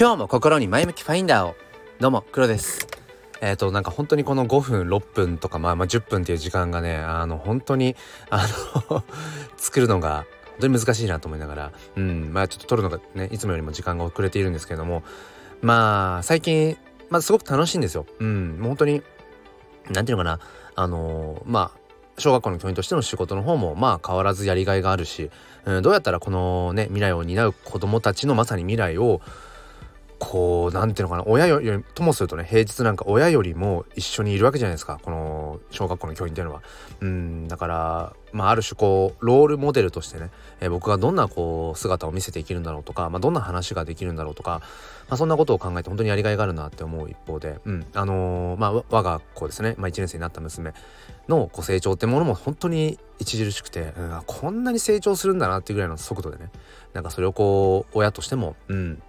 今日も心に前向きファインダーを。どうも黒です。えっ、ー、となんか本当にこの5分6分とかまあまあ10分っていう時間がねあの本当にあの 作るのが本当に難しいなと思いながらうんまあちょっと撮るのがねいつもよりも時間が遅れているんですけれどもまあ最近まあすごく楽しいんですよ。うんもう本当になんていうのかなあのまあ小学校の教員としての仕事の方もまあ変わらずやりがいがあるし、うん、どうやったらこのね未来を担う子どもたちのまさに未来をこう何ていうのかな。親よりともするとね平日なんか親よりも一緒にいるわけじゃないですか。この小学校の教員っていうのは。うんだからまあある種こうロールモデルとしてね、えー、僕がどんなこう姿を見せていけるんだろうとか、まあ、どんな話ができるんだろうとか、まあ、そんなことを考えて本当にやりがいがあるなって思う一方で、うん、あのー、まあ我が子ですね、まあ、1年生になった娘のこう成長ってものも本当に著しくて、うん、こんなに成長するんだなっていうぐらいの速度でねなんかそれをこう親としても、うん、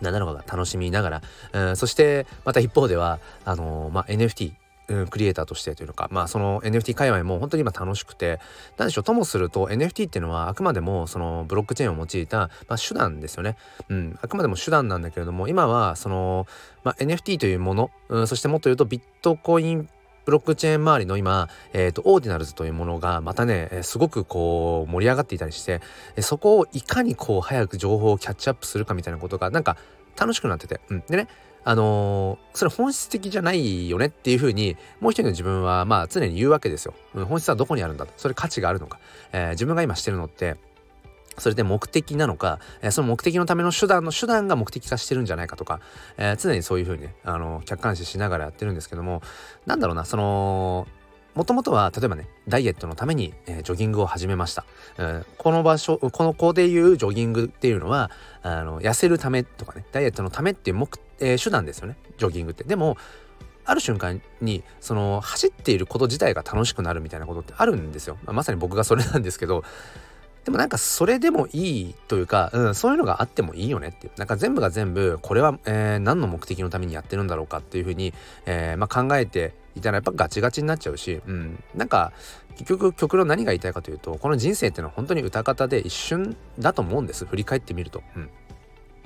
何なのかが楽しみながら、うん、そしてまた一方ではあのー、まあ、NFT うん、クリエイターとしてというのかまあその NFT 界隈も本当に今楽しくて何でしょうともすると NFT っていうのはあくまでもそのブロックチェーンを用いた、まあ、手段ですよね、うん、あくまでも手段なんだけれども今はその、まあ、NFT というもの、うん、そしてもっと言うとビットコインブロックチェーン周りの今、えーと、オーディナルズというものがまたねすごくこう盛り上がっていたりしてそこをいかにこう早く情報をキャッチアップするかみたいなことがなんか楽しくなってて、うん、でねあのー、それ本質的じゃないよねっていうふうにもう一人の自分はまあ常に言うわけですよ、うん、本質はどこにあるんだと。それ価値があるのか、えー、自分が今してるのってそれで目的なのか、えー、その目的のための手段の手段が目的化してるんじゃないかとか、えー、常にそういうふうにね、あの客観視しながらやってるんですけどもなんだろうなそのもともとは例えばねダイエットのために、えー、ジョギングを始めました、えー、この場所この子でいうジョギングっていうのはあの痩せるためとかねダイエットのためっていう目、え、手段ですよねジョギングって。でもある瞬間にその走っていること自体が楽しくなるみたいなことってあるんですよ、まあ、まさに僕がそれなんですけどでもなんかそれでもいいというか、うん、そういうのがあってもいいよねっていう。なんか全部が全部これは、えー、何の目的のためにやってるんだろうかっていうふうに、えーまあ、考えていたらやっぱガチガチになっちゃうし、うん、なんか結局極論何が言いたいかというとこの人生っていうのは本当に歌方で一瞬だと思うんです。振り返ってみると。うん。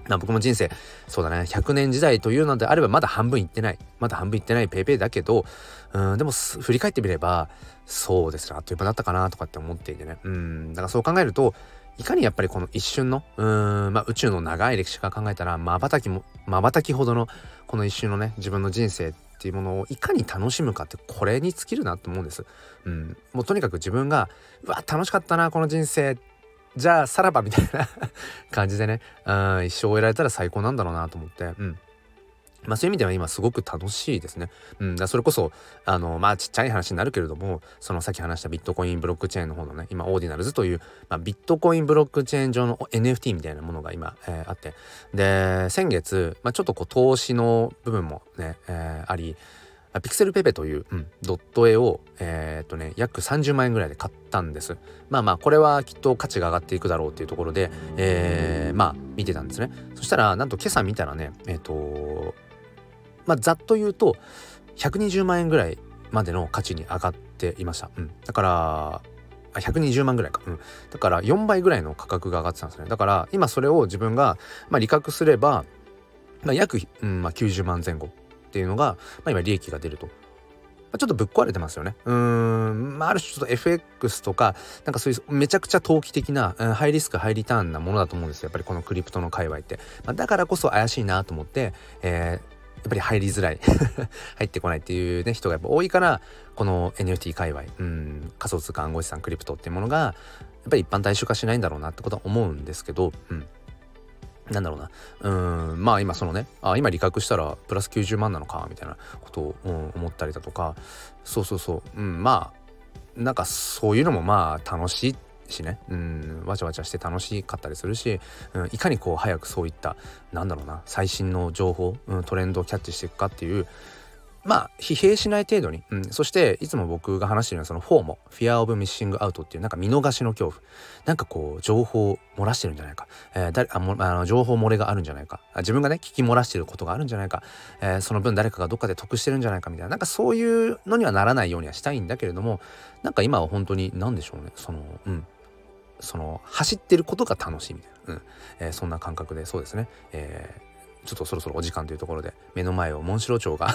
まあ僕も人生そうだね100年時代というのであればまだ半分いってないまだ半分いってないペイペイだけどうんでも振り返ってみればそうですねあっという間だったかなとかって思っていてねうんだからそう考えるといかにやっぱりこの一瞬のうん、まあ、宇宙の長い歴史から考えたらまばたきもまばたきほどのこの一瞬のね自分の人生っていうものをいかに楽しむかってこれに尽きるなと思うんです。うん、もうとにかく自分がうわ楽しかったなこの人生じゃあさらばみたいな感じでね、うん、一生終えられたら最高なんだろうなと思って、うん、まあそういう意味では今すごく楽しいですね。うん、だそれこそあのまあちっちゃい話になるけれどもそのさっき話したビットコインブロックチェーンの方のね今オーディナルズという、まあ、ビットコインブロックチェーン上の NFT みたいなものが今、えー、あって。で先月、まあ、ちょっとこう投資の部分もね、えー、ありピクセルペペという、うん、ドット絵を、えー、っとね、約30万円ぐらいで買ったんです。まあまあ、これはきっと価値が上がっていくだろうっていうところで、えー、まあ、見てたんですね。そしたら、なんと今朝見たらね、えー、っと、まあ、ざっと言うと、120万円ぐらいまでの価値に上がっていました。うん。だから、120万ぐらいか。うん。だから4倍ぐらいの価格が上がってたんですね。だから今それを自分が、まあ、利確すれば、まあ、約、うんまあ、90万前後っていうのが、まあ、今利益が出ると。ちょっとぶっ壊れてますよね。うん、まあ、ある種ちょっと FX とか、なんかそういうめちゃくちゃ投機的な、ハイリスク、ハイリターンなものだと思うんですよ。やっぱりこのクリプトの界隈って。まあ、だからこそ怪しいなと思って、えーやっぱり入りづらい 入ってこないっていうね人がやっぱ多いからこの NFT 界隈、うん、仮想通貨暗号資産クリプトっていうものがやっぱり一般大衆化しないんだろうなってことは思うんですけど、うん、なんだろうな。うんまあ今そのねあ今利確したらプラス90万なのかみたいなことを、思ったりだとか。そうそうそう、うん、まあなんかそういうのもまあ楽しいしね、うん、わちゃわちゃして楽しかったりするし、うん、いかにこう早くそういったなんだろうな最新の情報、うん、トレンドをキャッチしていくかっていうまあ疲弊しない程度に、うん、そしていつも僕が話しているのはそのフォーモ Fear of Missing Out っていうなんか見逃しの恐怖。なんかこう情報を漏らしてるんじゃないか、えー、誰あもあの情報漏れがあるんじゃないか。自分がね聞き漏らしてることがあるんじゃないか、えー、その分誰かがどっかで得してるんじゃないかみたいな。なんかそういうのにはならないようにはしたいんだけれどもなんか今は本当に何でしょうね。そのうん。その走ってることが楽しいみたいな、うん。えー、そんな感覚でそうですね、えーちょっとそろそろお時間というところで目の前をモンシロチョウが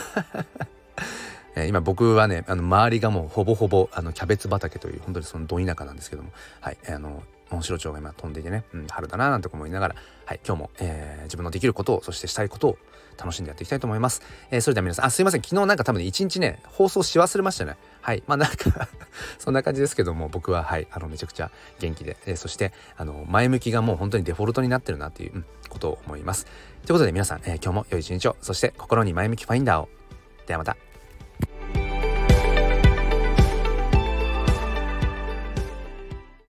え今僕はねあの周りがもうほぼほぼあのキャベツ畑という本当にそのど田舎なんですけどもはいあのモンシロチョウが今飛んでいてね、うん、春だななんて思いながら、はい、今日も、えー、自分のできることをそしてしたいことを楽しんでやっていきたいと思います。えー、それでは皆さん、あ、すいません。昨日なんか多分ね一、日ね、放送し忘れましたね。はい。まあなんか そんな感じですけども、僕ははい、あの、めちゃくちゃ元気で、えー、そして、あの、前向きがもう本当にデフォルトになってるなっていう、うん、ことを思います。ということで皆さん、えー、今日も良い一日を、そして心に前向きファインダーを。ではまた。